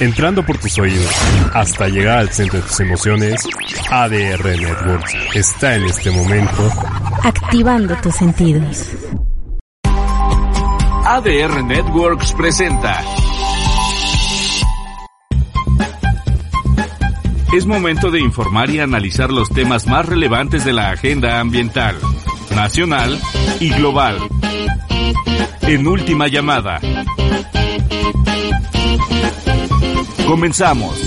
entrando por tus oídos hasta llegar al centro de tus emociones, ADR Networks está en este momento activando tus sentidos. ADR Networks presenta. Es momento de informar y analizar los temas más relevantes de la agenda ambiental, nacional y global. En última llamada. Comenzamos.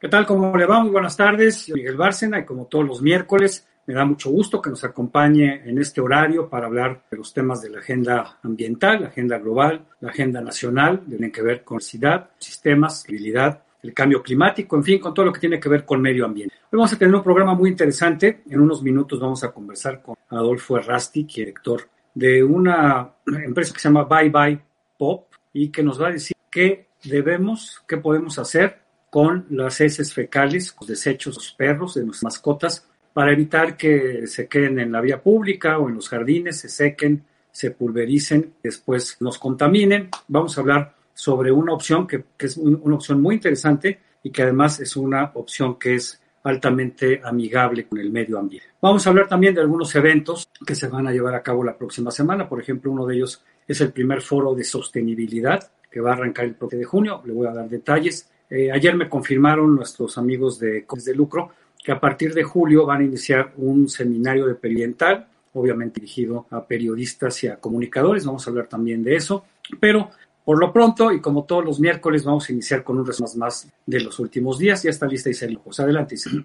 ¿Qué tal? ¿Cómo le va? Muy buenas tardes. Yo Miguel Bárcena y como todos los miércoles me da mucho gusto que nos acompañe en este horario para hablar de los temas de la agenda ambiental, la agenda global, la agenda nacional, tienen que ver con ciudad, sistemas, habilidad, el cambio climático, en fin, con todo lo que tiene que ver con medio ambiente. Hoy vamos a tener un programa muy interesante. En unos minutos vamos a conversar con Adolfo Errasti, director de una empresa que se llama Bye Bye Pop y que nos va a decir qué debemos, qué podemos hacer con las heces fecales, los desechos de los perros, de nuestras mascotas, para evitar que se queden en la vía pública o en los jardines, se sequen, se pulvericen, después nos contaminen. Vamos a hablar sobre una opción que, es un, una opción muy interesante y que además es una opción que es altamente amigable con el medio ambiente. Vamos a hablar también de algunos eventos que se van a llevar a cabo la próxima semana. Por ejemplo, uno de ellos es el primer foro de sostenibilidad que va a arrancar el 1 de junio. Le voy a dar detalles. Eh, ayer me confirmaron nuestros amigos de Comes de Lucro que a partir de julio van a iniciar un seminario de periodistal, obviamente dirigido a periodistas y a comunicadores. Vamos a hablar también de eso. Pero por lo pronto, y como todos los miércoles, vamos a iniciar con un resumen más de los últimos días. Ya está lista Isabel. Pues adelante, Isabel.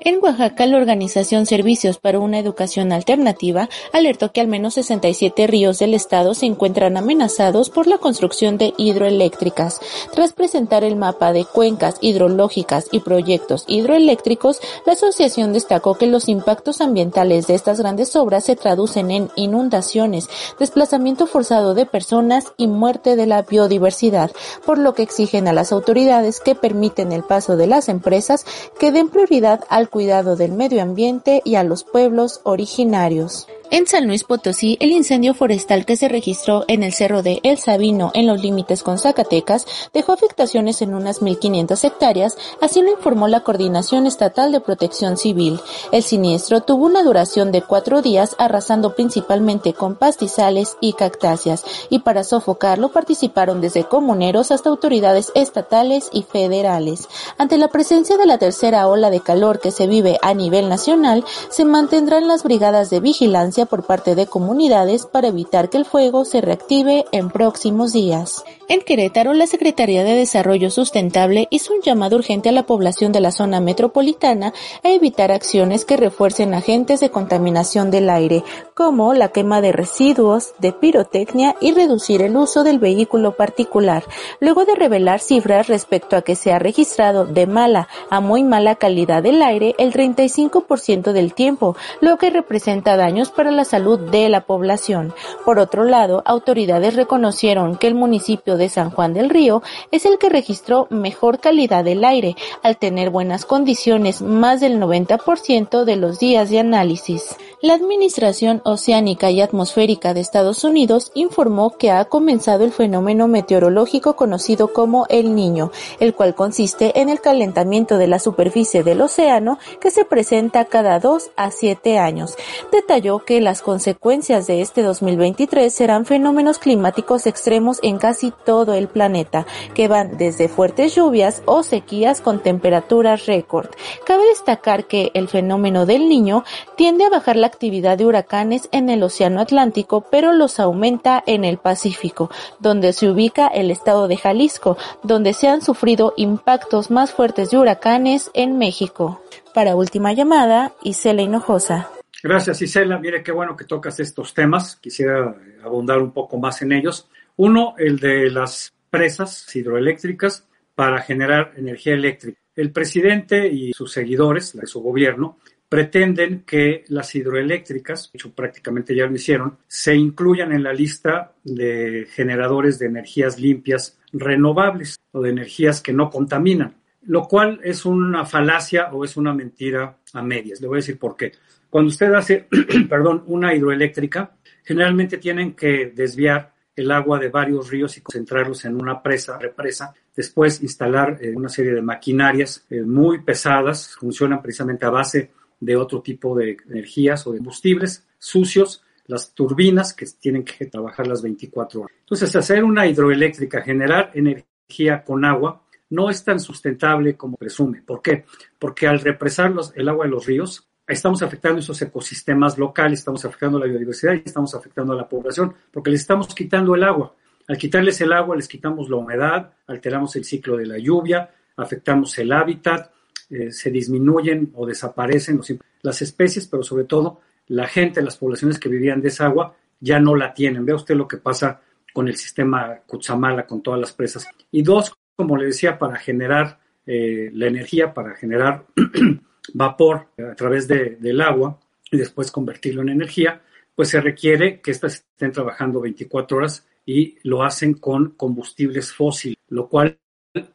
En Oaxaca, la organización Servicios para una Educación Alternativa alertó que al menos 67 ríos del estado se encuentran amenazados por la construcción de hidroeléctricas. Tras presentar el mapa de cuencas hidrológicas y proyectos hidroeléctricos, la asociación destacó que los impactos ambientales de estas grandes obras se traducen en inundaciones, desplazamiento forzado de personas y muerte de la biodiversidad, por lo que exigen a las autoridades que permiten el paso de las empresas que den prioridad al cuidado del medio ambiente y a los pueblos originarios. En San Luis Potosí, el incendio forestal que se registró en el cerro de El Sabino, en los límites con Zacatecas, dejó afectaciones en unas 1.500 hectáreas, así lo informó la Coordinación Estatal de Protección Civil. El siniestro tuvo una duración de cuatro días, arrasando principalmente con pastizales y cactáceas, y para sofocarlo participaron desde comuneros hasta autoridades estatales y federales. Ante la presencia de la tercera ola de calor que se vive a nivel nacional, se mantendrán las brigadas de vigilancia por parte de comunidades para evitar que el fuego se reactive en próximos días. En Querétaro, la Secretaría de Desarrollo Sustentable hizo un llamado urgente a la población de la zona metropolitana a evitar acciones que refuercen agentes de contaminación del aire, como la quema de residuos, de pirotecnia y reducir el uso del vehículo particular, luego de revelar cifras respecto a que se ha registrado de mala a muy mala calidad del aire el 35% del tiempo, lo que representa daños para la salud de la población. Por otro lado, autoridades reconocieron que el municipio de San Juan del Río es el que registró mejor calidad del aire, al tener buenas condiciones más del 90% de los días de análisis. La Administración Oceánica y Atmosférica de Estados Unidos informó que ha comenzado el fenómeno meteorológico conocido como el Niño, el cual consiste en el calentamiento de la superficie del océano que se presenta cada dos a siete años. Detalló que las consecuencias de este 2023 serán fenómenos climáticos extremos en casi todo el planeta, que van desde fuertes lluvias o sequías con temperaturas récord. Cabe destacar que el fenómeno del Niño tiende a bajar la actividad de huracanes en el Océano Atlántico, pero los aumenta en el Pacífico, donde se ubica el estado de Jalisco, donde se han sufrido impactos más fuertes de huracanes en México. Para última llamada, Isela Hinojosa. Gracias, Isela. Mire qué bueno que tocas estos temas. Quisiera abundar un poco más en ellos. Uno, el de las presas hidroeléctricas para generar energía eléctrica. El presidente y sus seguidores, su gobierno, pretenden que las hidroeléctricas, de hecho prácticamente ya lo hicieron, se incluyan en la lista de generadores de energías limpias renovables o de energías que no contaminan, lo cual es una falacia o es una mentira a medias. Le voy a decir por qué. Cuando usted hace, perdón, una hidroeléctrica, generalmente tienen que desviar el agua de varios ríos y concentrarlos en una presa, represa. Después instalar eh, una serie de maquinarias eh, muy pesadas, funcionan precisamente a base de otro tipo de energías o de combustibles sucios, las turbinas que tienen que trabajar las 24 horas. Entonces, hacer una hidroeléctrica, generar energía con agua, no es tan sustentable como presume. ¿Por qué? Porque al represar el agua de los ríos, estamos afectando esos ecosistemas locales, estamos afectando la biodiversidad y estamos afectando a la población, porque les estamos quitando el agua. Al quitarles el agua, les quitamos la humedad, alteramos el ciclo de la lluvia, afectamos el hábitat, eh, se disminuyen o desaparecen las especies, pero sobre todo la gente, las poblaciones que vivían de esa agua, ya no la tienen. Vea usted lo que pasa con el sistema Cutzamala, con todas las presas. Y dos, como le decía, para generar eh, la energía, para generar vapor a través del agua y después convertirlo en energía, pues se requiere que estas estén trabajando 24 horas y lo hacen con combustibles fósiles, lo cual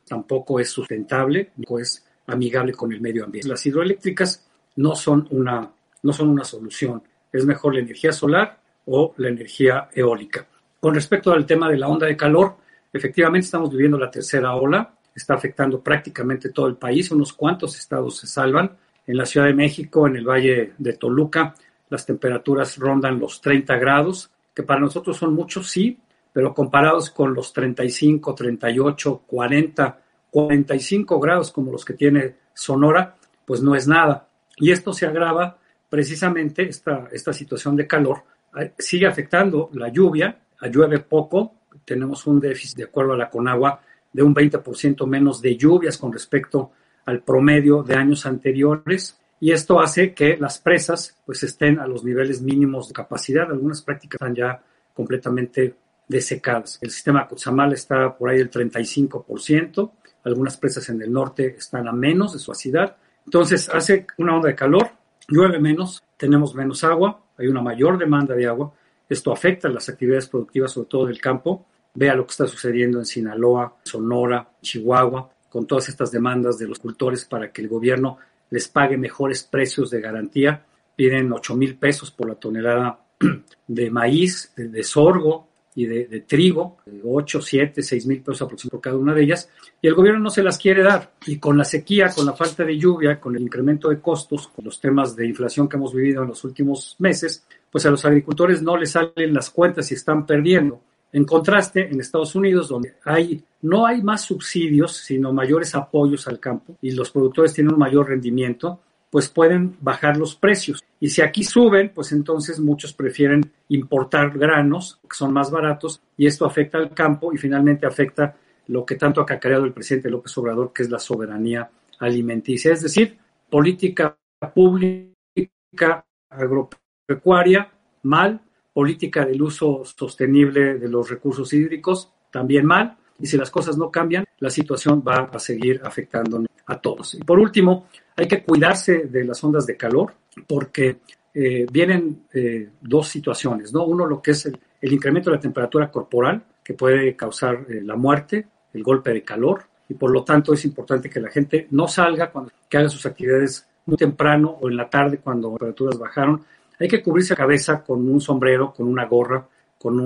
tampoco es sustentable, no es amigable con el medio ambiente. Las hidroeléctricas no son una, no son una solución. Es mejor la energía solar o la energía eólica. Con respecto al tema de la onda de calor, efectivamente estamos viviendo la tercera ola está afectando prácticamente todo el país, unos cuantos estados se salvan. En la Ciudad de México, en el Valle de Toluca, las temperaturas rondan los 30 grados, que para nosotros son muchos, sí, pero comparados con los 35, 38, 40, 45 grados como los que tiene Sonora, pues no es nada. Y esto se agrava precisamente, esta, esta situación de calor, eh, sigue afectando la lluvia, llueve poco, tenemos un déficit de acuerdo a la Conagua de un 20% menos de lluvias con respecto al promedio de años anteriores y esto hace que las presas pues estén a los niveles mínimos de capacidad. Algunas prácticas están ya completamente desecadas. El sistema Cutzamala está por ahí el 35%, algunas presas en el norte están a menos de su acidad. Entonces hace una onda de calor, llueve menos, tenemos menos agua, hay una mayor demanda de agua. Esto afecta las actividades productivas, sobre todo del campo, Vea lo que está sucediendo en Sinaloa, Sonora, Chihuahua, con todas estas demandas de los cultores para que el gobierno les pague mejores precios de garantía. Piden 8 mil pesos por la tonelada de maíz, de, sorgo y de, trigo, 8, 7, 6 mil pesos aproximadamente por cada una de ellas, y el gobierno no se las quiere dar. Y con la sequía, con la falta de lluvia, con el incremento de costos, con los temas de inflación que hemos vivido en los últimos meses, pues a los agricultores no les salen las cuentas y están perdiendo. En contraste, en Estados Unidos, donde hay, no hay más subsidios, sino mayores apoyos al campo y los productores tienen un mayor rendimiento, pues pueden bajar los precios. Y si aquí suben, pues entonces muchos prefieren importar granos, que son más baratos, y esto afecta al campo y finalmente afecta lo que tanto ha cacareado el presidente López Obrador, que es la soberanía alimenticia. Es decir, política pública agropecuaria mal, política del uso sostenible de los recursos hídricos, también mal. Y si las cosas no cambian, la situación va a seguir afectando a todos. Y por último, hay que cuidarse de las ondas de calor porque eh, vienen eh, dos situaciones, ¿no? Uno, lo que es el, incremento de la temperatura corporal, que puede causar eh, la muerte, el golpe de calor, y por lo tanto es importante que la gente no salga cuando que haga sus actividades muy temprano o en la tarde cuando las temperaturas bajaron, hay que cubrirse la cabeza con un sombrero, con una gorra, con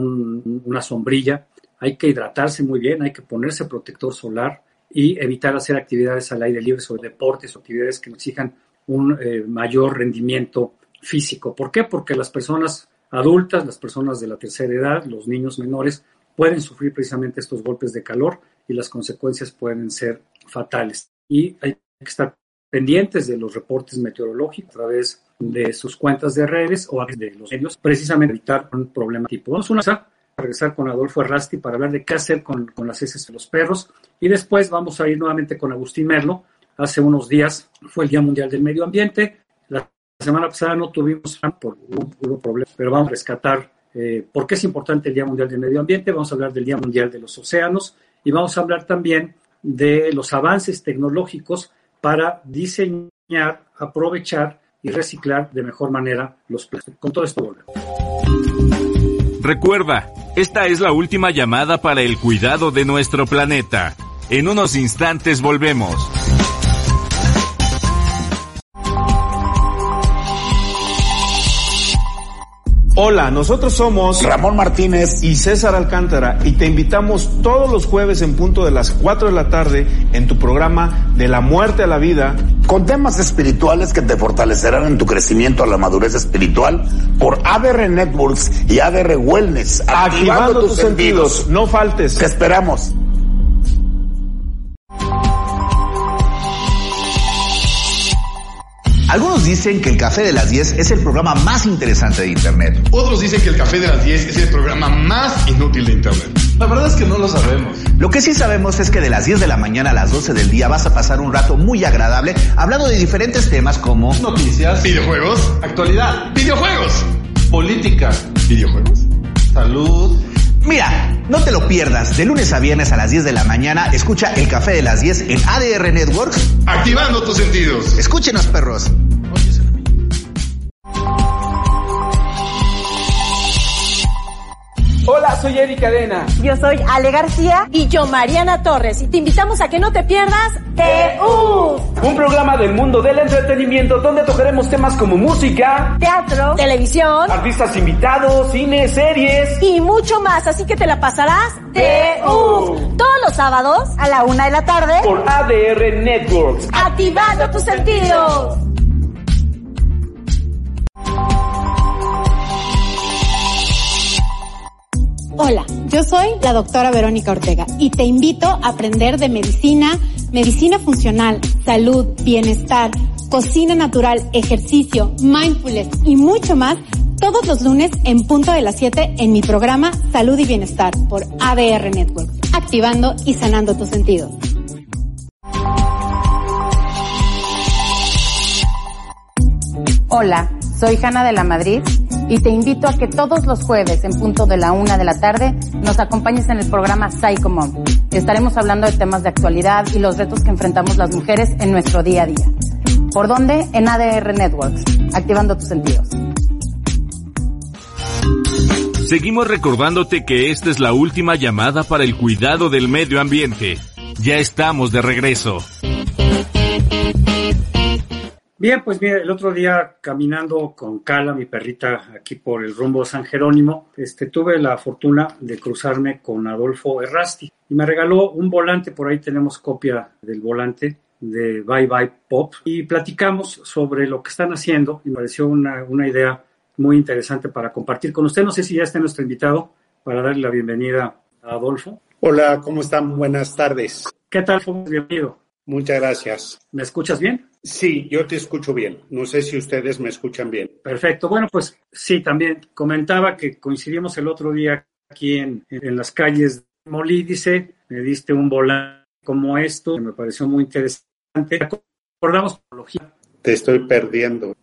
una sombrilla. Hay que hidratarse muy bien, hay que ponerse protector solar y evitar hacer actividades al aire libre, sobre deportes o actividades que exijan un eh, mayor rendimiento físico. ¿Por qué? Porque las personas adultas, las personas de la tercera edad, los niños menores, pueden sufrir precisamente estos golpes de calor y las consecuencias pueden ser fatales. Y hay que estar pendientes de los reportes meteorológicos a través de sus cuentas de redes o de los medios, precisamente evitar un problema tipo. Vamos a regresar con Adolfo Errasti para hablar de qué hacer con, con las heces de los perros y después vamos a ir nuevamente con Agustín Merlo. Hace unos días fue el Día Mundial del Medio Ambiente. La semana pasada no tuvimos por un problema, pero vamos a rescatar eh, por qué es importante el Día Mundial del Medio Ambiente. Vamos a hablar del Día Mundial de los Océanos y vamos a hablar también de los avances tecnológicos para diseñar, aprovechar y reciclar de mejor manera los plásticos. Con todo esto volvemos. Recuerda, esta es la última llamada para el cuidado de nuestro planeta. En unos instantes volvemos. Hola, nosotros somos Ramón Martínez y César Alcántara y te invitamos todos los jueves en punto de las 4 de la tarde en tu programa De la muerte a la vida con temas espirituales que te fortalecerán en tu crecimiento a la madurez espiritual por ADR Networks y ADR Wellness. Activando, tus, sentidos. No faltes. Te esperamos. Algunos dicen que el Café de las 10 es el programa más interesante de Internet. Otros dicen que el Café de las 10 es el programa más inútil de Internet. La verdad es que no lo sabemos. Lo que sí sabemos es que de las 10 de la mañana a las 12 del día vas a pasar un rato muy agradable hablando de diferentes temas como noticias, videojuegos, actualidad, videojuegos, política, videojuegos, salud. Mira, no te lo pierdas. De lunes a viernes a las 10 de la mañana, escucha el café de las 10 en ADR Networks. Activando tus sentidos. Escúchenos, perros. Hola, soy Eric Cadena. Yo soy Ale García. Y yo, Mariana Torres. Y te invitamos a que no te pierdas TU. Un programa del mundo del entretenimiento donde tocaremos temas como música, teatro, televisión, artistas invitados, cine, series y mucho más. Así que te la pasarás TU. Todos los sábados a la una de la tarde por ADR Networks. Activando tus sentidos. Hola, yo soy la doctora Verónica Ortega y te invito a aprender de medicina, medicina funcional, salud, bienestar, cocina natural, ejercicio, mindfulness y mucho más todos los lunes en punto de las 7 en mi programa Salud y Bienestar por ADR Network, activando y sanando tus sentidos. Hola, soy Hanna de la Madrid y te invito a que todos los jueves en punto de la una de la tarde nos acompañes en el programa Psycho Mom. Estaremos hablando de temas de actualidad y los retos que enfrentamos las mujeres en nuestro día a día. ¿Por dónde? En ADR Networks, activando tus sentidos. Seguimos recordándote que esta es la última llamada para el cuidado del medio ambiente. Ya estamos de regreso. Bien, pues mira, el otro día caminando con Cala, mi perrita, aquí por el rumbo San Jerónimo, este, tuve la fortuna de cruzarme con Adolfo Errasti y me regaló un volante, por ahí tenemos copia del volante de Bye Bye Pop y platicamos sobre lo que están haciendo y me pareció una, una idea muy interesante para compartir con usted. No sé si ya está nuestro invitado para darle la bienvenida a Adolfo. Hola, ¿cómo están? Buenas tardes. ¿Qué tal? Bienvenido. Muchas gracias. ¿Me escuchas bien? Sí, yo te escucho bien. No sé si ustedes me escuchan bien. Perfecto. Bueno, pues sí, también comentaba que coincidimos el otro día aquí en, en las calles de Molídice. Me diste un volante como esto, que me pareció muy interesante. Recordamos Te estoy perdiendo.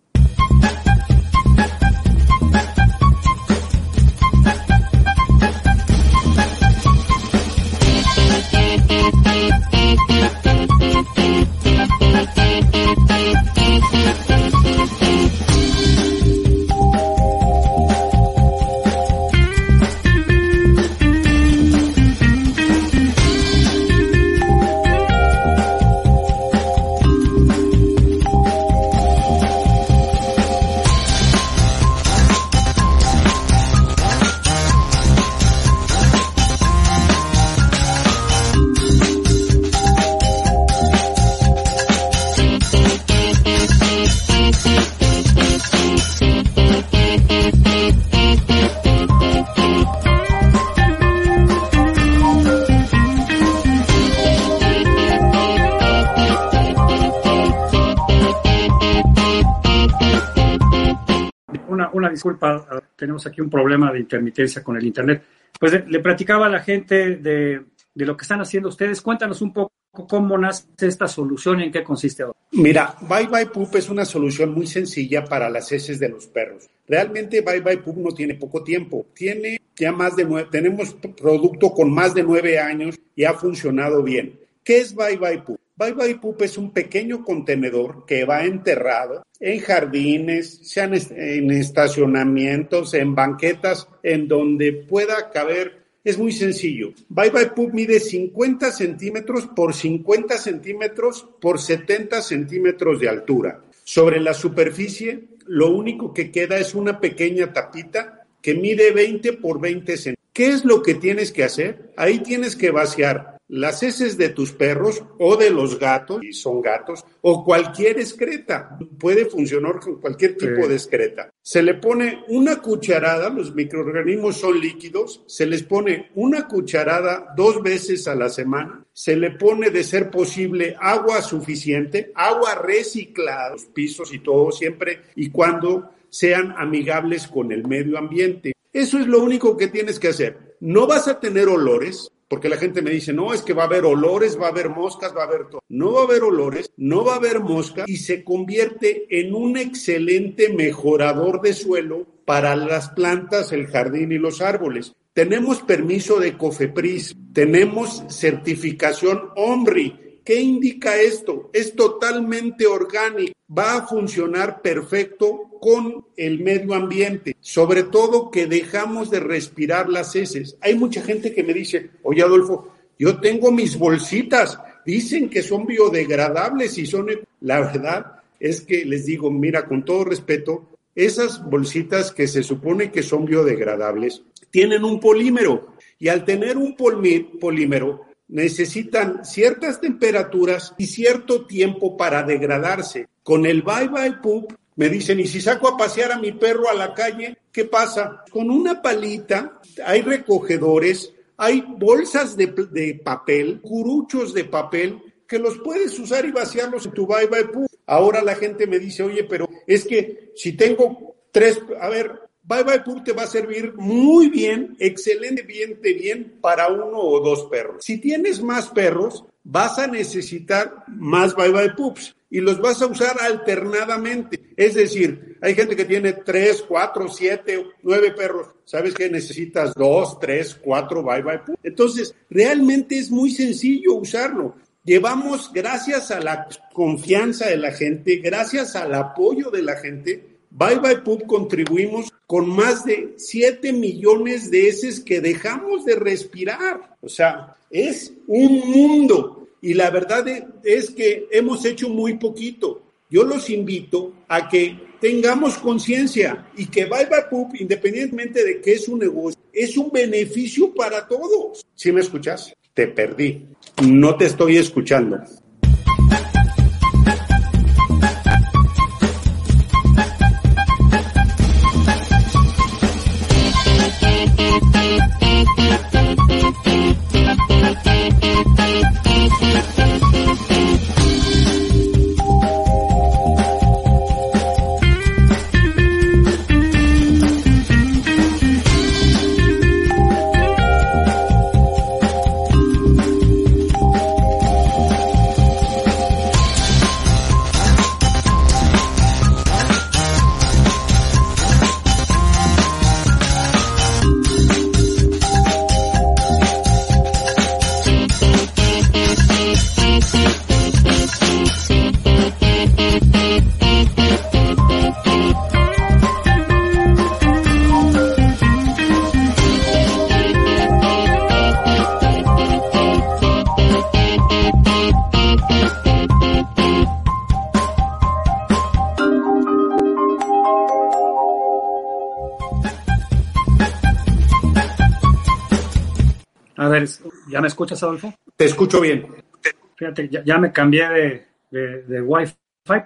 Disculpa, tenemos aquí un problema de intermitencia con el Internet. Pues le, platicaba a la gente de, lo que están haciendo ustedes. Cuéntanos un poco cómo nace esta solución y en qué consiste ahora. Mira, Bye Bye Poop es una solución muy sencilla para las heces de los perros. Realmente Bye Bye Poop no tiene poco tiempo. Tiene ya más de nueve, tenemos producto con más de nueve años y ha funcionado bien. ¿Qué es Bye Bye Poop? Bye Bye Poop es un pequeño contenedor que va enterrado en jardines, sean en estacionamientos, en banquetas, en donde pueda caber. Es muy sencillo. Bye Bye Poop mide 50 centímetros por 50 centímetros por 70 centímetros de altura. Sobre la superficie, lo único que queda es una pequeña tapita que mide 20 por 20 centímetros. ¿Qué es lo que tienes que hacer? Ahí tienes que vaciar las heces de tus perros o de los gatos, y son gatos, o cualquier excreta. Puede funcionar con cualquier tipo Sí. de excreta. Se le pone una cucharada, los microorganismos son líquidos, se les pone una cucharada dos veces a la semana, se le pone de ser posible agua suficiente, agua reciclada, los pisos y todo siempre y cuando sean amigables con el medio ambiente. Eso es lo único que tienes que hacer. No vas a tener olores, porque la gente me dice, no, es que va a haber olores, va a haber moscas, va a haber todo. No va a haber olores, no va a haber moscas y se convierte en un excelente mejorador de suelo para las plantas, el jardín y los árboles. Tenemos permiso de COFEPRIS, tenemos certificación OMRI. ¿Qué indica esto? Es totalmente orgánico, va a funcionar perfecto con el medio ambiente, sobre todo que dejamos de respirar las heces. Hay mucha gente que me dice, oye Adolfo, yo tengo mis bolsitas, dicen que son biodegradables y son... La verdad es que les digo, mira, con todo respeto, esas bolsitas que se supone que son biodegradables tienen un polímero y al tener un polímero necesitan ciertas temperaturas y cierto tiempo para degradarse. Con el bye bye poop me dicen, ¿y si saco a pasear a mi perro a la calle? ¿Qué pasa? Con una palita hay recogedores, hay bolsas de, de papel, curuchos de papel que los puedes usar y vaciarlos en tu bye bye poop. Ahora la gente me dice, oye, pero es que si tengo tres, a ver, Bye Bye Poop te va a servir muy bien, excelente, bien, bien para uno o dos perros. Si tienes más perros, vas a necesitar más Bye Bye Poops y los vas a usar alternadamente. Es decir, hay gente que tiene tres, cuatro, siete, nueve perros. ¿Sabes que necesitas? Dos, tres, cuatro Bye Bye. Entonces, realmente es muy sencillo usarlo. Llevamos, gracias a la confianza de la gente, gracias al apoyo de la gente, Bye Bye Poop contribuimos con más de 7 millones de heces que dejamos de respirar. O sea, es un mundo. Y la verdad e- es que hemos hecho muy poquito. Yo los invito a que tengamos conciencia y que Poop, independientemente de que es un negocio, es un beneficio para todos. ¿Sí me escuchas? Te perdí. No te estoy escuchando. Escuchas, Adolfo? Te escucho bien. Fíjate, ya, ya me cambié de, de, de Wi-Fi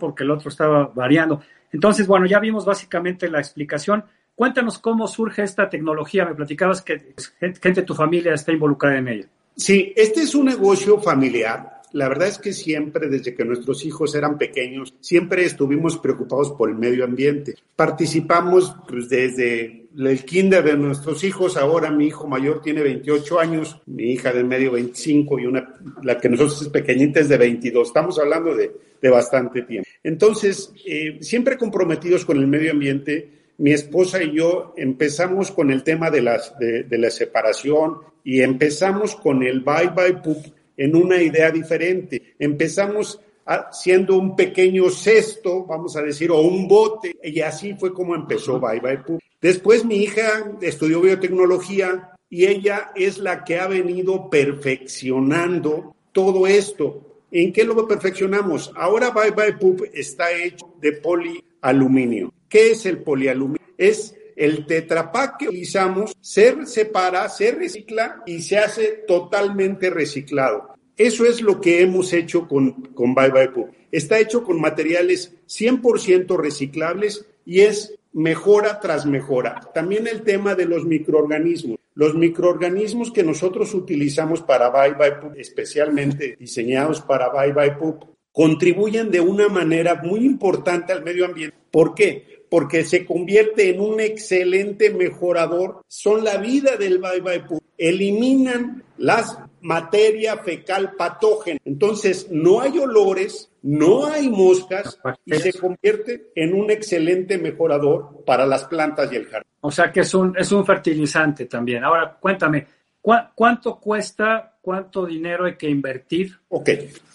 porque el otro estaba variando. Entonces, bueno, ya vimos básicamente la explicación. Cuéntanos cómo surge esta tecnología. Me platicabas que gente de tu familia está involucrada en ella. Sí, este es un negocio familiar. La verdad es que siempre, desde que nuestros hijos eran pequeños, siempre estuvimos preocupados por el medio ambiente. Participamos pues, desde el kinder de nuestros hijos. Ahora mi hijo mayor tiene 28 años, mi hija del medio 25 y una, la que nosotros es pequeñita es de 22. Estamos hablando de, de bastante tiempo. Entonces, eh, siempre comprometidos con el medio ambiente, mi esposa y yo empezamos con el tema de, las, de, de la separación y empezamos con el bye bye poop en una idea diferente. Empezamos haciendo un pequeño cesto, vamos a decir, o un bote, y así fue como empezó Bye Bye Poop. Después mi hija estudió biotecnología y ella es la que ha venido perfeccionando todo esto. ¿En qué lo perfeccionamos? Ahora Bye Bye Poop está hecho de polialuminio. ¿Qué es el polialuminio? Es el tetrapack que utilizamos se separa, se recicla y se hace totalmente reciclado. Eso es lo que hemos hecho con, con Bye Bye Poop. Está hecho con materiales 100% reciclables y es mejora tras mejora. También el tema de los microorganismos. Los microorganismos que nosotros utilizamos para Bye Bye Poop, especialmente diseñados para Bye Bye Poop, contribuyen de una manera muy importante al medio ambiente. ¿Por qué? Porque se convierte en un excelente mejorador. Son la vida del Bye Bye Poop. Eliminan las materia fecal patógena. Entonces, no hay olores, no hay moscas y se convierte en un excelente mejorador para las plantas y el jardín. O sea que es un, es un fertilizante también. Ahora, cuéntame, ¿cuánto cuesta, cuánto dinero hay que invertir? Ok.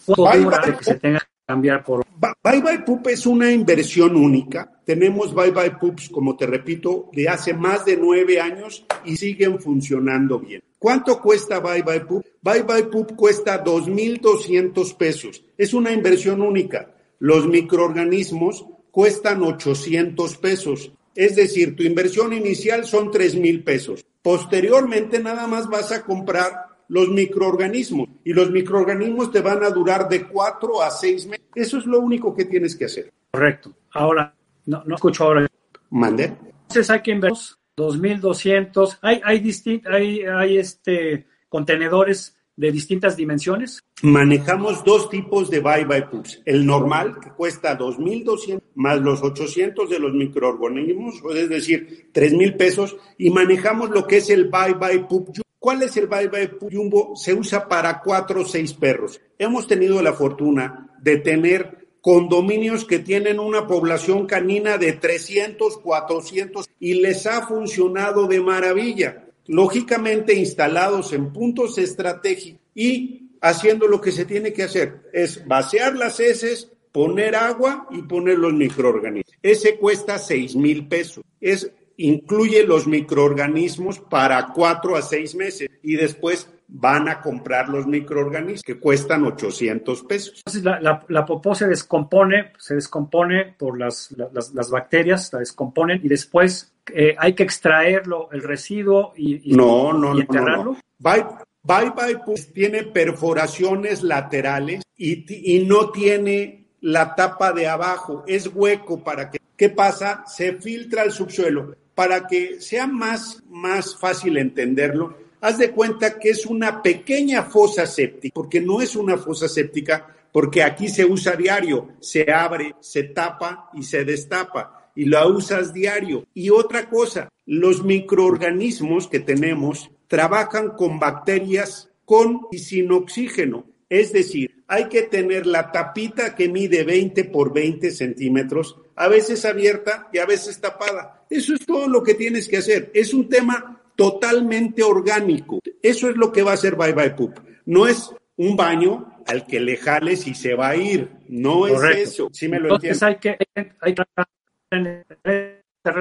¿Cuánto dura que se tenga que cambiar por... Bye Bye Poop es una inversión única. Tenemos Bye Bye Poops, como te repito, de hace más de nueve años y siguen funcionando bien. ¿Cuánto cuesta Bye Bye Poop? Bye Bye Poop cuesta 2.200 pesos. Es una inversión única. Los microorganismos cuestan 800 pesos. Es decir, tu inversión inicial son 3.000 pesos. Posteriormente nada más vas a comprar los microorganismos y los microorganismos te van a durar de 4 a 6 meses. Eso es lo único que tienes que hacer. Correcto. Ahora, no, no escucho ahora. Mande. Entonces hay que invertir 2.200. Hay, hay, distin hay, hay este, contenedores de distintas dimensiones. Manejamos dos tipos de Bye Bye Poops. El normal, que cuesta 2.200, más los 800 de los microorganismos, es decir, 3.000 pesos. Y manejamos lo que es el Bye Bye Poop ¿Cuál es el Bye Bye Jumbo? Se usa para cuatro o seis perros. Hemos tenido la fortuna de tener condominios que tienen una población canina de 300, 400 y les ha funcionado de maravilla. Lógicamente instalados en puntos estratégicos y haciendo lo que se tiene que hacer, es vaciar las heces, poner agua y poner los microorganismos. Ese cuesta seis mil pesos. Es, incluye los microorganismos para cuatro a seis meses y después van a comprar los microorganismos que cuestan 800 pesos. Entonces la, la, popó se descompone, se descompone por las, las, las bacterias, la descomponen y después eh, hay que extraerlo, el residuo y, y, no, no, y enterrarlo. No, no. Bye, bye Bye pues, tiene perforaciones laterales y, y no tiene la tapa de abajo, es hueco para que, ¿qué pasa? Se filtra el subsuelo. Para que sea más, más fácil entenderlo, haz de cuenta que es una pequeña fosa séptica, porque no es una fosa séptica, porque aquí se usa diario, se abre, se tapa y se destapa, y la usas diario. Y otra cosa, los microorganismos que tenemos trabajan con bacterias con y sin oxígeno, es decir, hay que tener la tapita que mide 20 por 20 centímetros, a veces abierta y a veces tapada. Eso es todo lo que tienes que hacer. Es un tema totalmente orgánico. Eso es lo que va a hacer Bye Bye Poop. No es un baño al que le jales y se va a ir. No Correcto. es eso. ¿Sí me lo Entonces hay que, hay que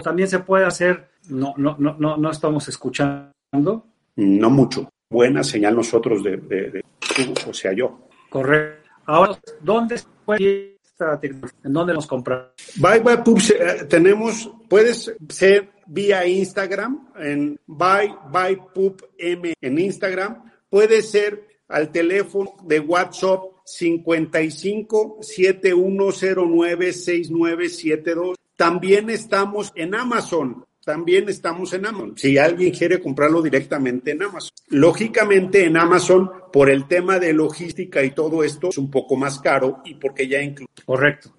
también se puede hacer. No, no, no, no, no estamos escuchando. No mucho. Buena señal nosotros de, de, de o sea, yo. Correcto. Ahora, ¿dónde se puede esta tecnología? ¿En dónde nos compramos? Bye Bye Poop eh, tenemos, puedes ser vía Instagram, en Bye Bye Poop M en Instagram, puede ser al teléfono de WhatsApp 55 7109 6972. También estamos en Amazon. También estamos en Amazon. Si alguien quiere comprarlo directamente en Amazon. Lógicamente en Amazon, por el tema de logística y todo esto, es un poco más caro y porque ya incluye. Correcto.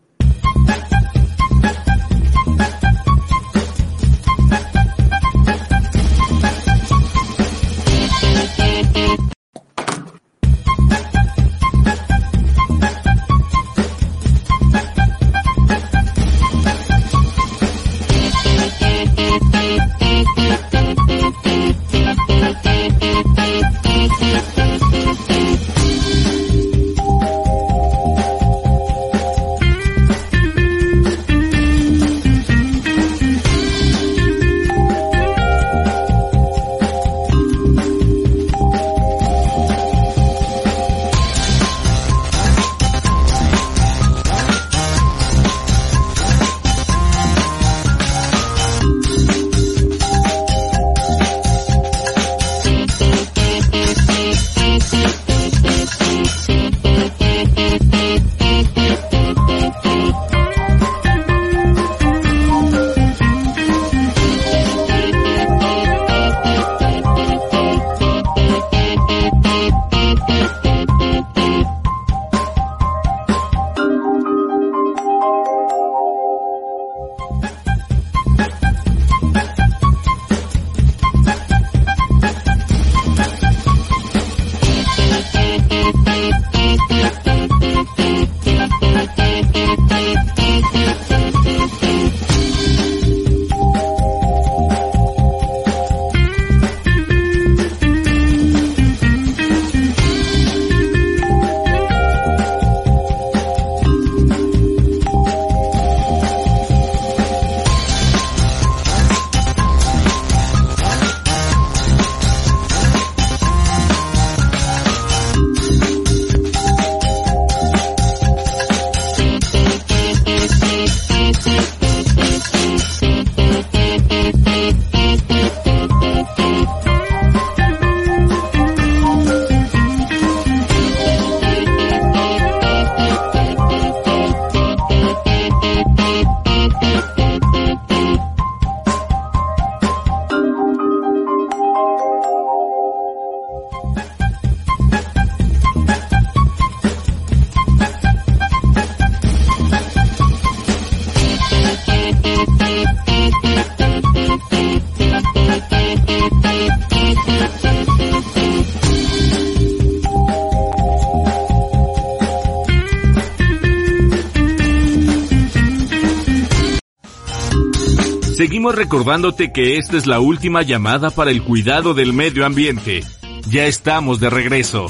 Seguimos recordándote que esta es la última llamada para el cuidado del medio ambiente. Ya estamos de regreso.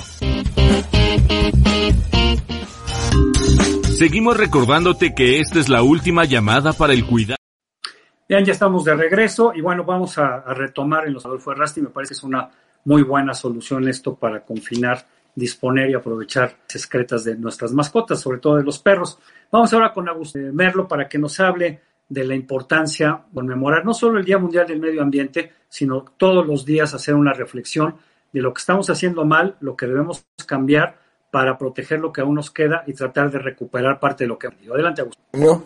Seguimos recordándote que esta es la última llamada para el cuidado. Bien, ya estamos de regreso y bueno, vamos a, retomar en los Adolfo Errasti. Me parece que es una muy buena solución esto para confinar, disponer y aprovechar las de nuestras mascotas, sobre todo de los perros. Vamos ahora con Agustín Merlo para que nos hable de la importancia conmemorar no solo el Día Mundial del Medio Ambiente, sino todos los días hacer una reflexión de lo que estamos haciendo mal, lo que debemos cambiar para proteger lo que aún nos queda y tratar de recuperar parte de lo que ha perdido. Adelante,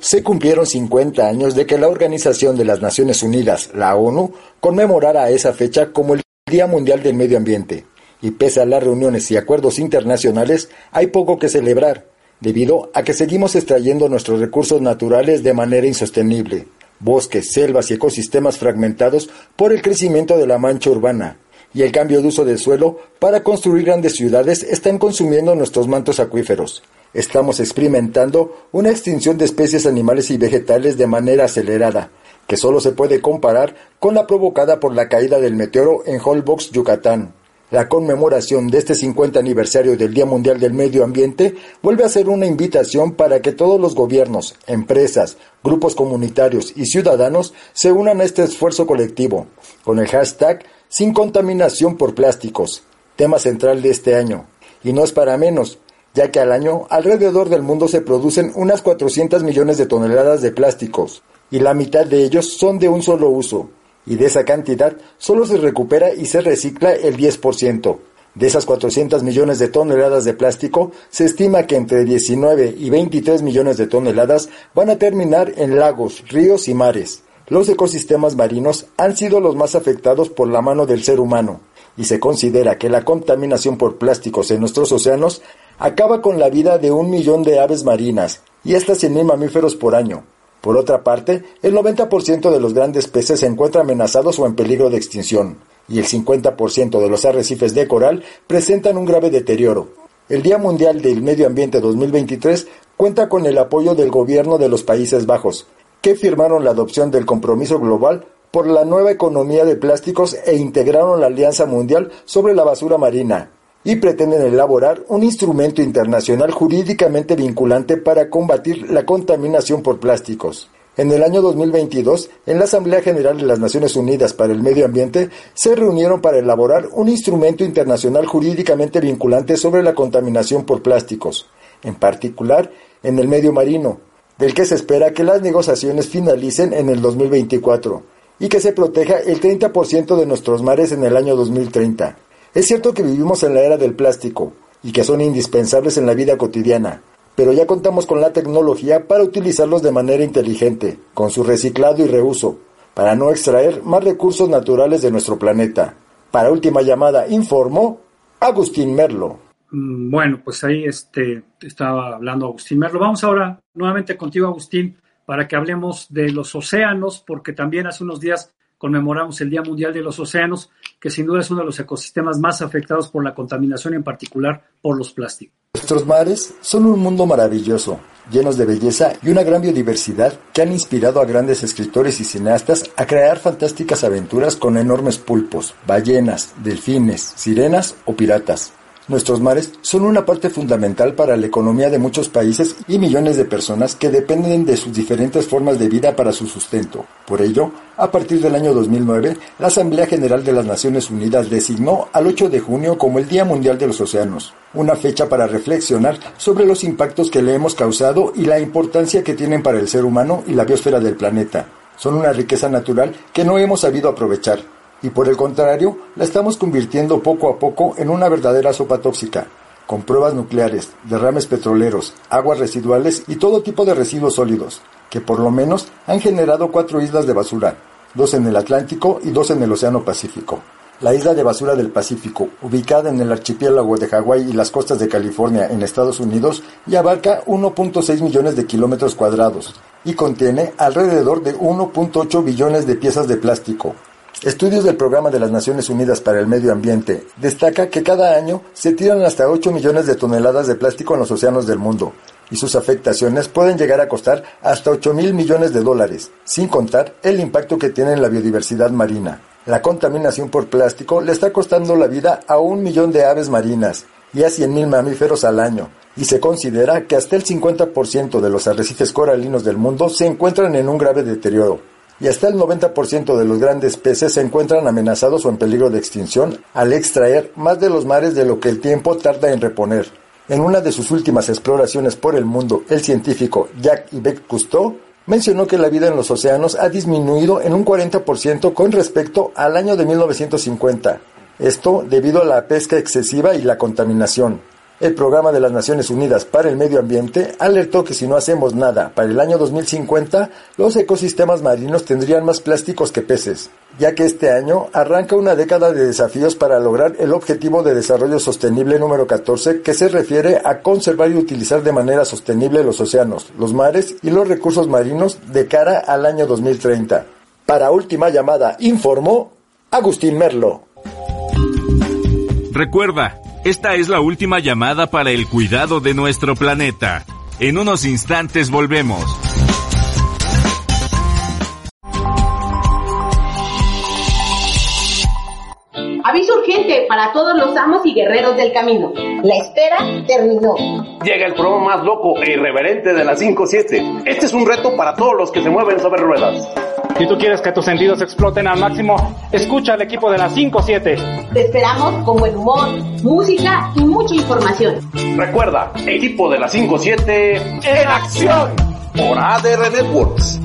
se cumplieron 50 años de que la Organización de las Naciones Unidas, la ONU, conmemorara esa fecha como el Día Mundial del Medio Ambiente. Y pese a las reuniones y acuerdos internacionales, hay poco que celebrar, debido a que seguimos extrayendo nuestros recursos naturales de manera insostenible. Bosques, selvas y ecosistemas fragmentados por el crecimiento de la mancha urbana, y el cambio de uso del suelo para construir grandes ciudades están consumiendo nuestros mantos acuíferos. Estamos experimentando una extinción de especies animales y vegetales de manera acelerada, que solo se puede comparar con la provocada por la caída del meteoro en Holbox, Yucatán. La conmemoración de este 50 aniversario del Día Mundial del Medio Ambiente vuelve a ser una invitación para que todos los gobiernos, empresas, grupos comunitarios y ciudadanos se unan a este esfuerzo colectivo, con el hashtag sin contaminación por plásticos, tema central de este año. Y no es para menos, ya que al año alrededor del mundo se producen unas 400 millones de toneladas de plásticos, y la mitad de ellos son de un solo uso, y de esa cantidad solo se recupera y se recicla el 10%. De esas 400 millones de toneladas de plástico, se estima que entre 19 y 23 millones de toneladas van a terminar en lagos, ríos y mares. Los ecosistemas marinos han sido los más afectados por la mano del ser humano, y se considera que la contaminación por plásticos en nuestros océanos acaba con la vida de un millón de aves marinas y hasta 100.000 mamíferos por año. Por otra parte, el 90% de los grandes peces se encuentran amenazados o en peligro de extinción, y el 50% de los arrecifes de coral presentan un grave deterioro. El Día Mundial del Medio Ambiente 2023 cuenta con el apoyo del gobierno de los Países Bajos, que firmaron la adopción del compromiso global por la nueva economía de plásticos e integraron la Alianza Mundial sobre la Basura Marina, y pretenden elaborar un instrumento internacional jurídicamente vinculante para combatir la contaminación por plásticos. En el año 2022, en la Asamblea General de las Naciones Unidas para el Medio Ambiente, se reunieron para elaborar un instrumento internacional jurídicamente vinculante sobre la contaminación por plásticos, en particular en el medio marino, del que se espera que las negociaciones finalicen en el 2024 y que se proteja el 30% de nuestros mares en el año 2030. Es cierto que vivimos en la era del plástico y que son indispensables en la vida cotidiana, pero ya contamos con la tecnología para utilizarlos de manera inteligente, con su reciclado y reuso, para no extraer más recursos naturales de nuestro planeta. Para última llamada, informó Agustín Merlo. Mm, bueno, pues ahí este, estaba hablando Agustín Merlo. Vamos ahora nuevamente contigo, Agustín, para que hablemos de los océanos, porque también hace unos días conmemoramos el Día Mundial de los Océanos, que sin duda es uno de los ecosistemas más afectados por la contaminación, en particular por los plásticos. Nuestros mares son un mundo maravilloso, llenos de belleza y una gran biodiversidad que han inspirado a grandes escritores y cineastas a crear fantásticas aventuras con enormes pulpos, ballenas, delfines, sirenas o piratas. Nuestros mares son una parte fundamental para la economía de muchos países y millones de personas que dependen de sus diferentes formas de vida para su sustento. Por ello, a partir del año 2009, la Asamblea General de las Naciones Unidas designó al 8 de junio como el Día Mundial de los Océanos, una fecha para reflexionar sobre los impactos que le hemos causado y la importancia que tienen para el ser humano y la biosfera del planeta. Son una riqueza natural que no hemos sabido aprovechar y por el contrario la estamos convirtiendo poco a poco en una verdadera sopa tóxica, con pruebas nucleares, derrames petroleros, aguas residuales y todo tipo de residuos sólidos, que por lo menos han generado cuatro islas de basura, dos en el Atlántico y dos en el Océano Pacífico. La isla de basura del Pacífico, ubicada en el archipiélago de Hawái y las costas de California en Estados Unidos, y abarca 1.6 millones de kilómetros cuadrados y contiene alrededor de 1.8 billones de piezas de plástico, Estudios del Programa de las Naciones Unidas para el Medio Ambiente destaca que cada año se tiran hasta 8 millones de toneladas de plástico en los océanos del mundo, y sus afectaciones pueden llegar a costar hasta 8 mil millones de dólares, sin contar el impacto que tiene en la biodiversidad marina. La contaminación por plástico le está costando la vida a un millón de aves marinas y a 100.000 mamíferos al año, y se considera que hasta el 50% de los arrecifes coralinos del mundo se encuentran en un grave deterioro, y hasta el 90% de los grandes peces se encuentran amenazados o en peligro de extinción al extraer más de los mares de lo que el tiempo tarda en reponer. En una de sus últimas exploraciones por el mundo, el científico Jacques Yves Cousteau mencionó que la vida en los océanos ha disminuido en un 40% con respecto al año de 1950. Esto debido a la pesca excesiva y la contaminación. El Programa de las Naciones Unidas para el Medio Ambiente alertó que si no hacemos nada para el año 2050, los ecosistemas marinos tendrían más plásticos que peces, ya que este año arranca una década de desafíos para lograr el Objetivo de Desarrollo Sostenible número 14, que se refiere a conservar y utilizar de manera sostenible los océanos, los mares y los recursos marinos de cara al año 2030. Para última llamada, informó Agustín Merlo. Recuerda, esta es la última llamada para el cuidado de nuestro planeta. En unos instantes volvemos. Aviso urgente para todos los amos y guerreros del camino. La espera terminó. Llega el programa más loco e irreverente de la 5-7. Este es un reto para todos los que se mueven sobre ruedas. Si tú quieres que tus sentidos exploten al máximo, escucha al equipo de la 5-7. Te esperamos con buen humor, música y mucha información. Recuerda, equipo de la 5-7 en acción por ADR Networks.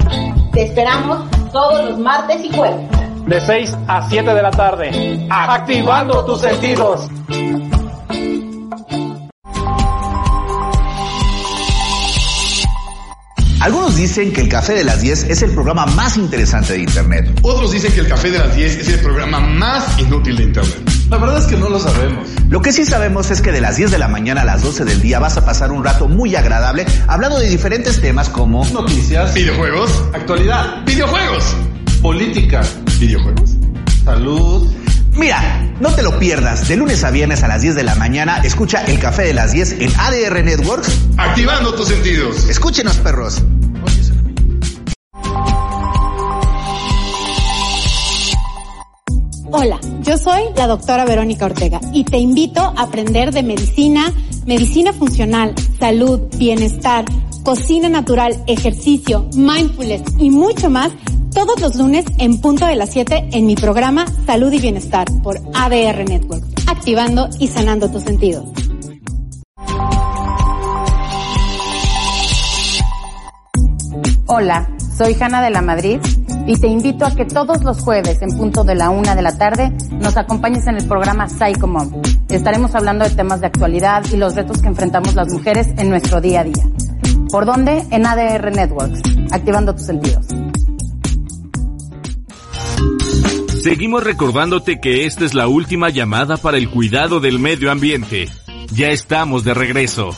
Te esperamos todos los martes y jueves. De 6 a 7 de la tarde. Activando tus sentidos. Algunos dicen que el Café de las 10 es el programa más interesante de Internet. Otros dicen que el Café de las 10 es el programa más inútil de Internet. La verdad es que no lo sabemos. Lo que sí sabemos es que de las 10 de la mañana a las 12 del día vas a pasar un rato muy agradable hablando de diferentes temas como noticias, videojuegos, actualidad, videojuegos, política, videojuegos, salud. Mira, no te lo pierdas. De lunes a viernes a las 10 de la mañana, escucha el café de las 10 en ADR Networks. Activando tus sentidos. Escúchenos, perros. Hola, yo soy la doctora Verónica Ortega y te invito a aprender de medicina, medicina funcional, salud, bienestar, cocina natural, ejercicio, mindfulness y mucho más todos los lunes en punto de las 7 en mi programa Salud y Bienestar por ADR Network, activando y sanando tus sentidos. Hola, soy Hanna de la Madrid y te invito a que todos los jueves en punto de la una de la tarde nos acompañes en el programa Psycho Mom. Estaremos hablando de temas de actualidad y los retos que enfrentamos las mujeres en nuestro día a día. ¿Por dónde? En ADR Networks, activando tus sentidos. Seguimos recordándote que esta es la última llamada para el cuidado del medio ambiente. Ya estamos de regreso.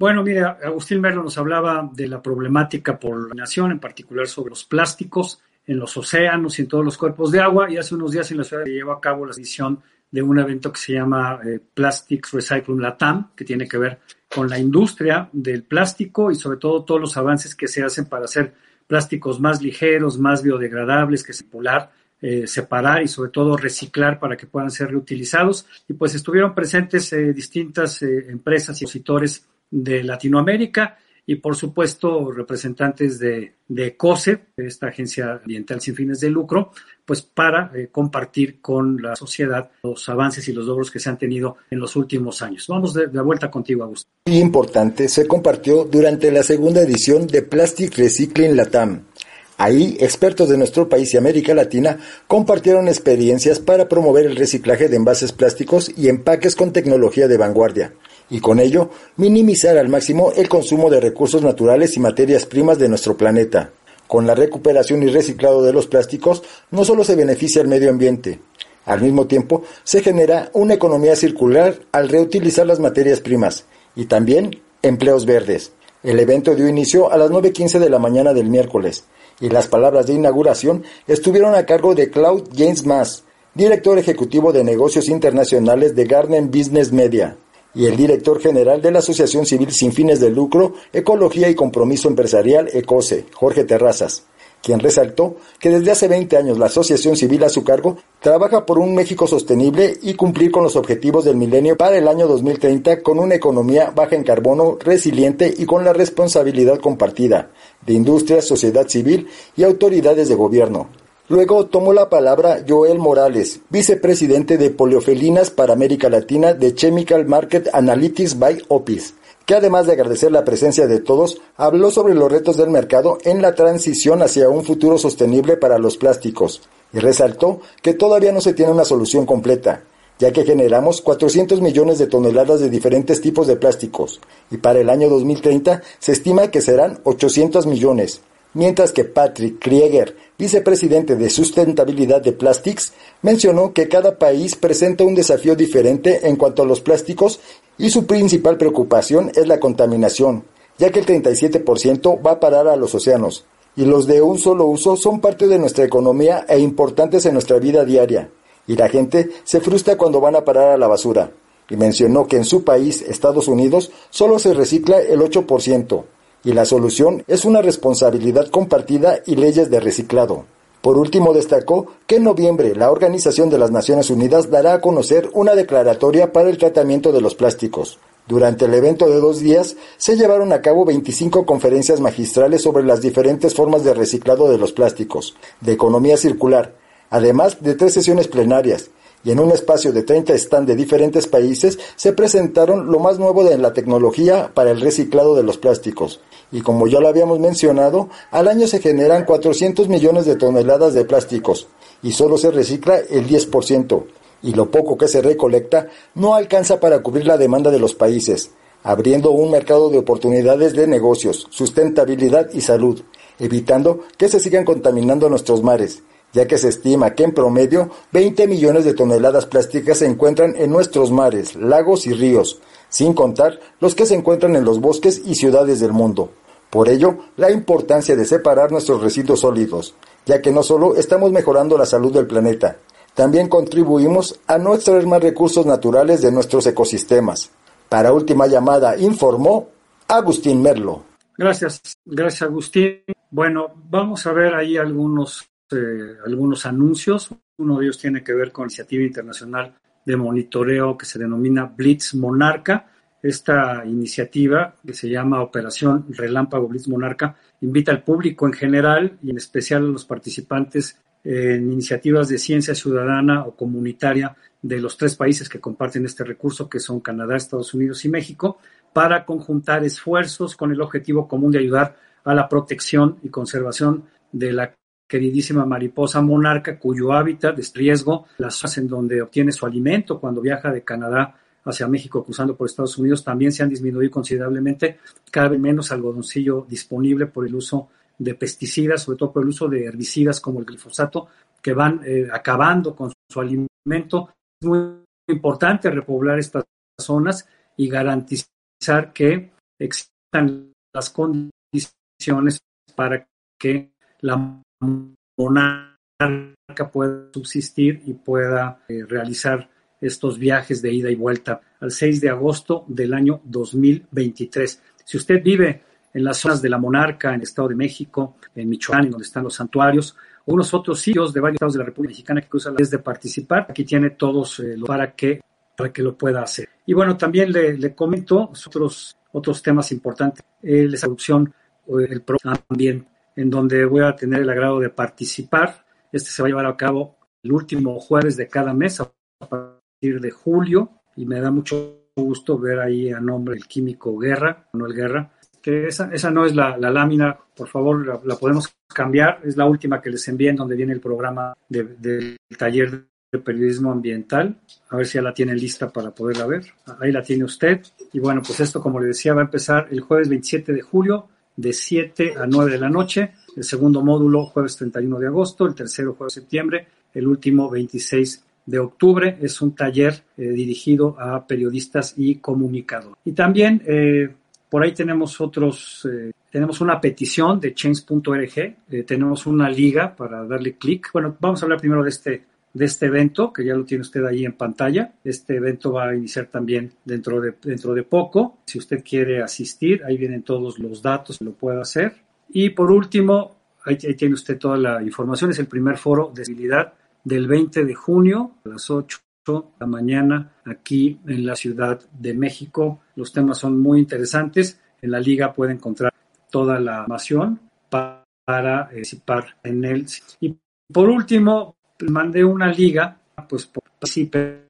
Bueno, mira, Agustín Merlo nos hablaba de la problemática por la nación, en particular sobre los plásticos en los océanos y en todos los cuerpos de agua. Y hace unos días en la ciudad se llevó a cabo la edición de un evento que se llama eh, Plastics Recycling Latam, que tiene que ver con la industria del plástico y sobre todo todos los avances que se hacen para hacer plásticos más ligeros, más biodegradables, que circular, eh, separar y sobre todo reciclar para que puedan ser reutilizados. Y pues estuvieron presentes eh, distintas eh, empresas y expositores de Latinoamérica y por supuesto representantes de, de COSE, esta agencia ambiental sin fines de lucro, pues para eh, compartir con la sociedad los avances y los logros que se han tenido en los últimos años. Vamos de, vuelta contigo, Augusto. Muy importante se compartió durante la segunda edición de Plastic Recycling Latam. Ahí, expertos de nuestro país y América Latina compartieron experiencias para promover el reciclaje de envases plásticos y empaques con tecnología de vanguardia, y con ello minimizar al máximo el consumo de recursos naturales y materias primas de nuestro planeta. Con la recuperación y reciclado de los plásticos, no solo se beneficia al medio ambiente, al mismo tiempo se genera una economía circular al reutilizar las materias primas y también empleos verdes. El evento dio inicio a las 9.15 de la mañana del miércoles y las palabras de inauguración estuvieron a cargo de Claude James Mass, director ejecutivo de negocios internacionales de Garden Business Media. Y el director general de la Asociación Civil Sin Fines de Lucro, Ecología y Compromiso Empresarial, ECOSE, Jorge Terrazas, quien resaltó que desde hace 20 años la Asociación Civil a su cargo trabaja por un México sostenible y cumplir con los objetivos del milenio para el año 2030 con una economía baja en carbono, resiliente y con la responsabilidad compartida de industria, sociedad civil y autoridades de gobierno. Luego tomó la palabra Joel Morales, vicepresidente de Poliofelinas para América Latina de Chemical Market Analytics by Opis, que además de agradecer la presencia de todos, habló sobre los retos del mercado en la transición hacia un futuro sostenible para los plásticos y resaltó que todavía no se tiene una solución completa, ya que generamos 400 millones de toneladas de diferentes tipos de plásticos y para el año 2030 se estima que serán 800 millones, mientras que Patrick Krieger, vicepresidente de sustentabilidad de Plastics, mencionó que cada país presenta un desafío diferente en cuanto a los plásticos y su principal preocupación es la contaminación, ya que el 37% va a parar a los océanos, y los de un solo uso son parte de nuestra economía e importantes en nuestra vida diaria, y la gente se frustra cuando van a parar a la basura, y mencionó que en su país, Estados Unidos, solo se recicla el 8%, y la solución es una responsabilidad compartida y leyes de reciclado. Por último, destacó que en noviembre la Organización de las Naciones Unidas dará a conocer una declaratoria para el tratamiento de los plásticos. Durante el evento de dos días se llevaron a cabo 25 conferencias magistrales sobre las diferentes formas de reciclado de los plásticos, de economía circular, además de tres sesiones plenarias, y en un espacio de 30 stands de diferentes países se presentaron lo más nuevo de la tecnología para el reciclado de los plásticos. Y como ya lo habíamos mencionado, al año se generan 400 millones de toneladas de plásticos y solo se recicla el 10%, y lo poco que se recolecta no alcanza para cubrir la demanda de los países, abriendo un mercado de oportunidades de negocios, sustentabilidad y salud, evitando que se sigan contaminando nuestros mares ya que se estima que en promedio 20 millones de toneladas plásticas se encuentran en nuestros mares, lagos y ríos, sin contar los que se encuentran en los bosques y ciudades del mundo. Por ello, la importancia de separar nuestros residuos sólidos, ya que no solo estamos mejorando la salud del planeta, también contribuimos a no extraer más recursos naturales de nuestros ecosistemas. Para última llamada, informó Agustín Merlo. Gracias, gracias Agustín. Bueno, vamos a ver ahí algunos eh, algunos anuncios. Uno de ellos tiene que ver con la iniciativa internacional de monitoreo que se denomina Blitz Monarca. Esta iniciativa, que se llama Operación Relámpago Blitz Monarca, invita al público en general y en especial a los participantes en iniciativas de ciencia ciudadana o comunitaria de los tres países que comparten este recurso, que son Canadá, Estados Unidos y México, para conjuntar esfuerzos con el objetivo común de ayudar a la protección y conservación de la queridísima mariposa monarca, cuyo hábitat es riesgo, las zonas en donde obtiene su alimento cuando viaja de Canadá hacia México cruzando por Estados Unidos también se han disminuido considerablemente, cada vez menos algodoncillo disponible por el uso de pesticidas, sobre todo por el uso de herbicidas como el glifosato, que van eh, acabando con su alimento. Es muy importante repoblar estas zonas y garantizar que existan las condiciones para que la monarca pueda subsistir y pueda eh, realizar estos viajes de ida y vuelta al 6 de agosto del año 2023. Si usted vive en las zonas de la Monarca, en el Estado de México, en Michoacán, en donde están los santuarios, o unos otros sitios de varios estados de la República Mexicana que cruzan la de participar, aquí tiene todos eh, para que para que lo pueda hacer. Y bueno, también le, comento otros, otros temas importantes, eh, la corrupción, el también en donde voy a tener el agrado de participar. Este se va a llevar a cabo el último jueves de cada mes a partir de julio y me da mucho gusto ver ahí a nombre del químico Guerra, Manuel Guerra, que esa, esa no es la, lámina, por favor, la, podemos cambiar, es la última que les envié en donde viene el programa del taller de periodismo ambiental, a ver si ya la tienen lista para poderla ver, ahí la tiene usted, y bueno, pues esto como le decía va a empezar el jueves 27 de julio de 7 a 9 de la noche, el segundo módulo jueves 31 de agosto, el tercero jueves de septiembre, el último 26 de octubre. Es un taller eh, dirigido a periodistas y comunicadores. Y también eh, por ahí tenemos otros, eh, tenemos una petición de change.org, tenemos una liga para darle clic. Bueno, vamos a hablar primero de este, de este evento, que ya lo tiene usted ahí en pantalla. Este evento va a iniciar también dentro de, dentro de poco. Si usted quiere asistir, ahí vienen todos los datos, lo puede hacer. Y por último, ahí, tiene usted toda la información. Es el primer foro de civilidad del 20 de junio a las 8 de la mañana aquí en la Ciudad de México. Los temas son muy interesantes. En la liga puede encontrar toda la información para participar en él. Y por último, mandé una liga, pues participen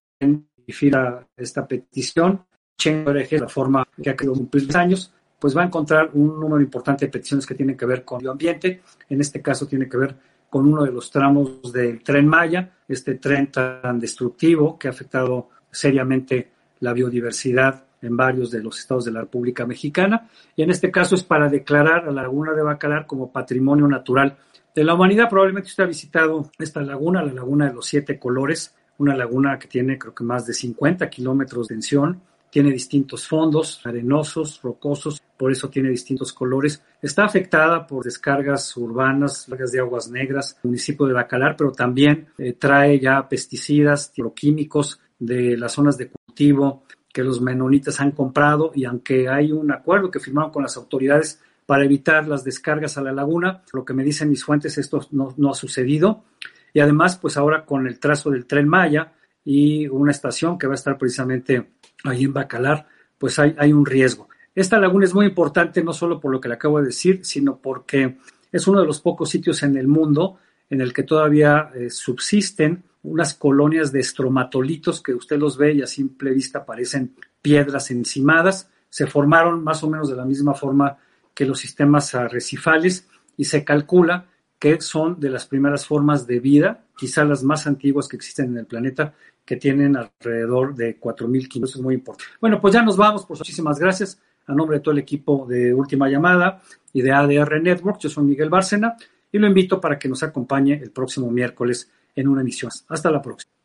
fila esta petición. la forma que ha querido cumplir años, pues va a encontrar un número importante de peticiones que tienen que ver con el medio ambiente. En este caso tiene que ver con uno de los tramos del tren Maya, este tren tan destructivo que ha afectado seriamente la biodiversidad en varios de los estados de la República Mexicana. Y en este caso es para declarar a la laguna de Bacalar como patrimonio natural de la humanidad. Probablemente usted ha visitado esta laguna, la laguna de los siete colores, una laguna que tiene creo que más de 50 kilómetros de extensión, tiene distintos fondos, arenosos, rocosos, por eso tiene distintos colores. Está afectada por descargas urbanas, descargas de aguas negras, municipio de Bacalar, pero también eh, trae ya pesticidas, químicos de las zonas de cultivo que los menonitas han comprado y aunque hay un acuerdo que firmaron con las autoridades para evitar las descargas a la laguna. Lo que me dicen mis fuentes, esto no, ha sucedido. Y además, pues ahora con el trazo del tren Maya y una estación que va a estar precisamente ahí en Bacalar, pues hay, hay un riesgo. Esta laguna es muy importante no solo por lo que le acabo de decir, sino porque es uno de los pocos sitios en el mundo en el que todavía eh, subsisten unas colonias de estromatolitos que usted los ve y a simple vista parecen piedras encimadas. Se formaron más o menos de la misma forma que los sistemas arrecifales y se calcula que son de las primeras formas de vida, quizá las más antiguas que existen en el planeta, que tienen alrededor de 4.500. Eso es muy importante. Bueno, pues ya nos vamos. Pues muchísimas gracias. A nombre de todo el equipo de Última Llamada y de ADR Network, yo soy Miguel Bárcena y lo invito para que nos acompañe el próximo miércoles en una emisión. Hasta la próxima.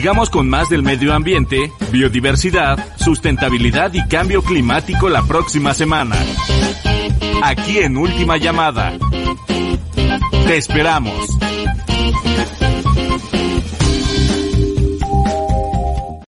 Sigamos con más del medio ambiente, biodiversidad, sustentabilidad y cambio climático la próxima semana. Aquí en Última Llamada. Te esperamos.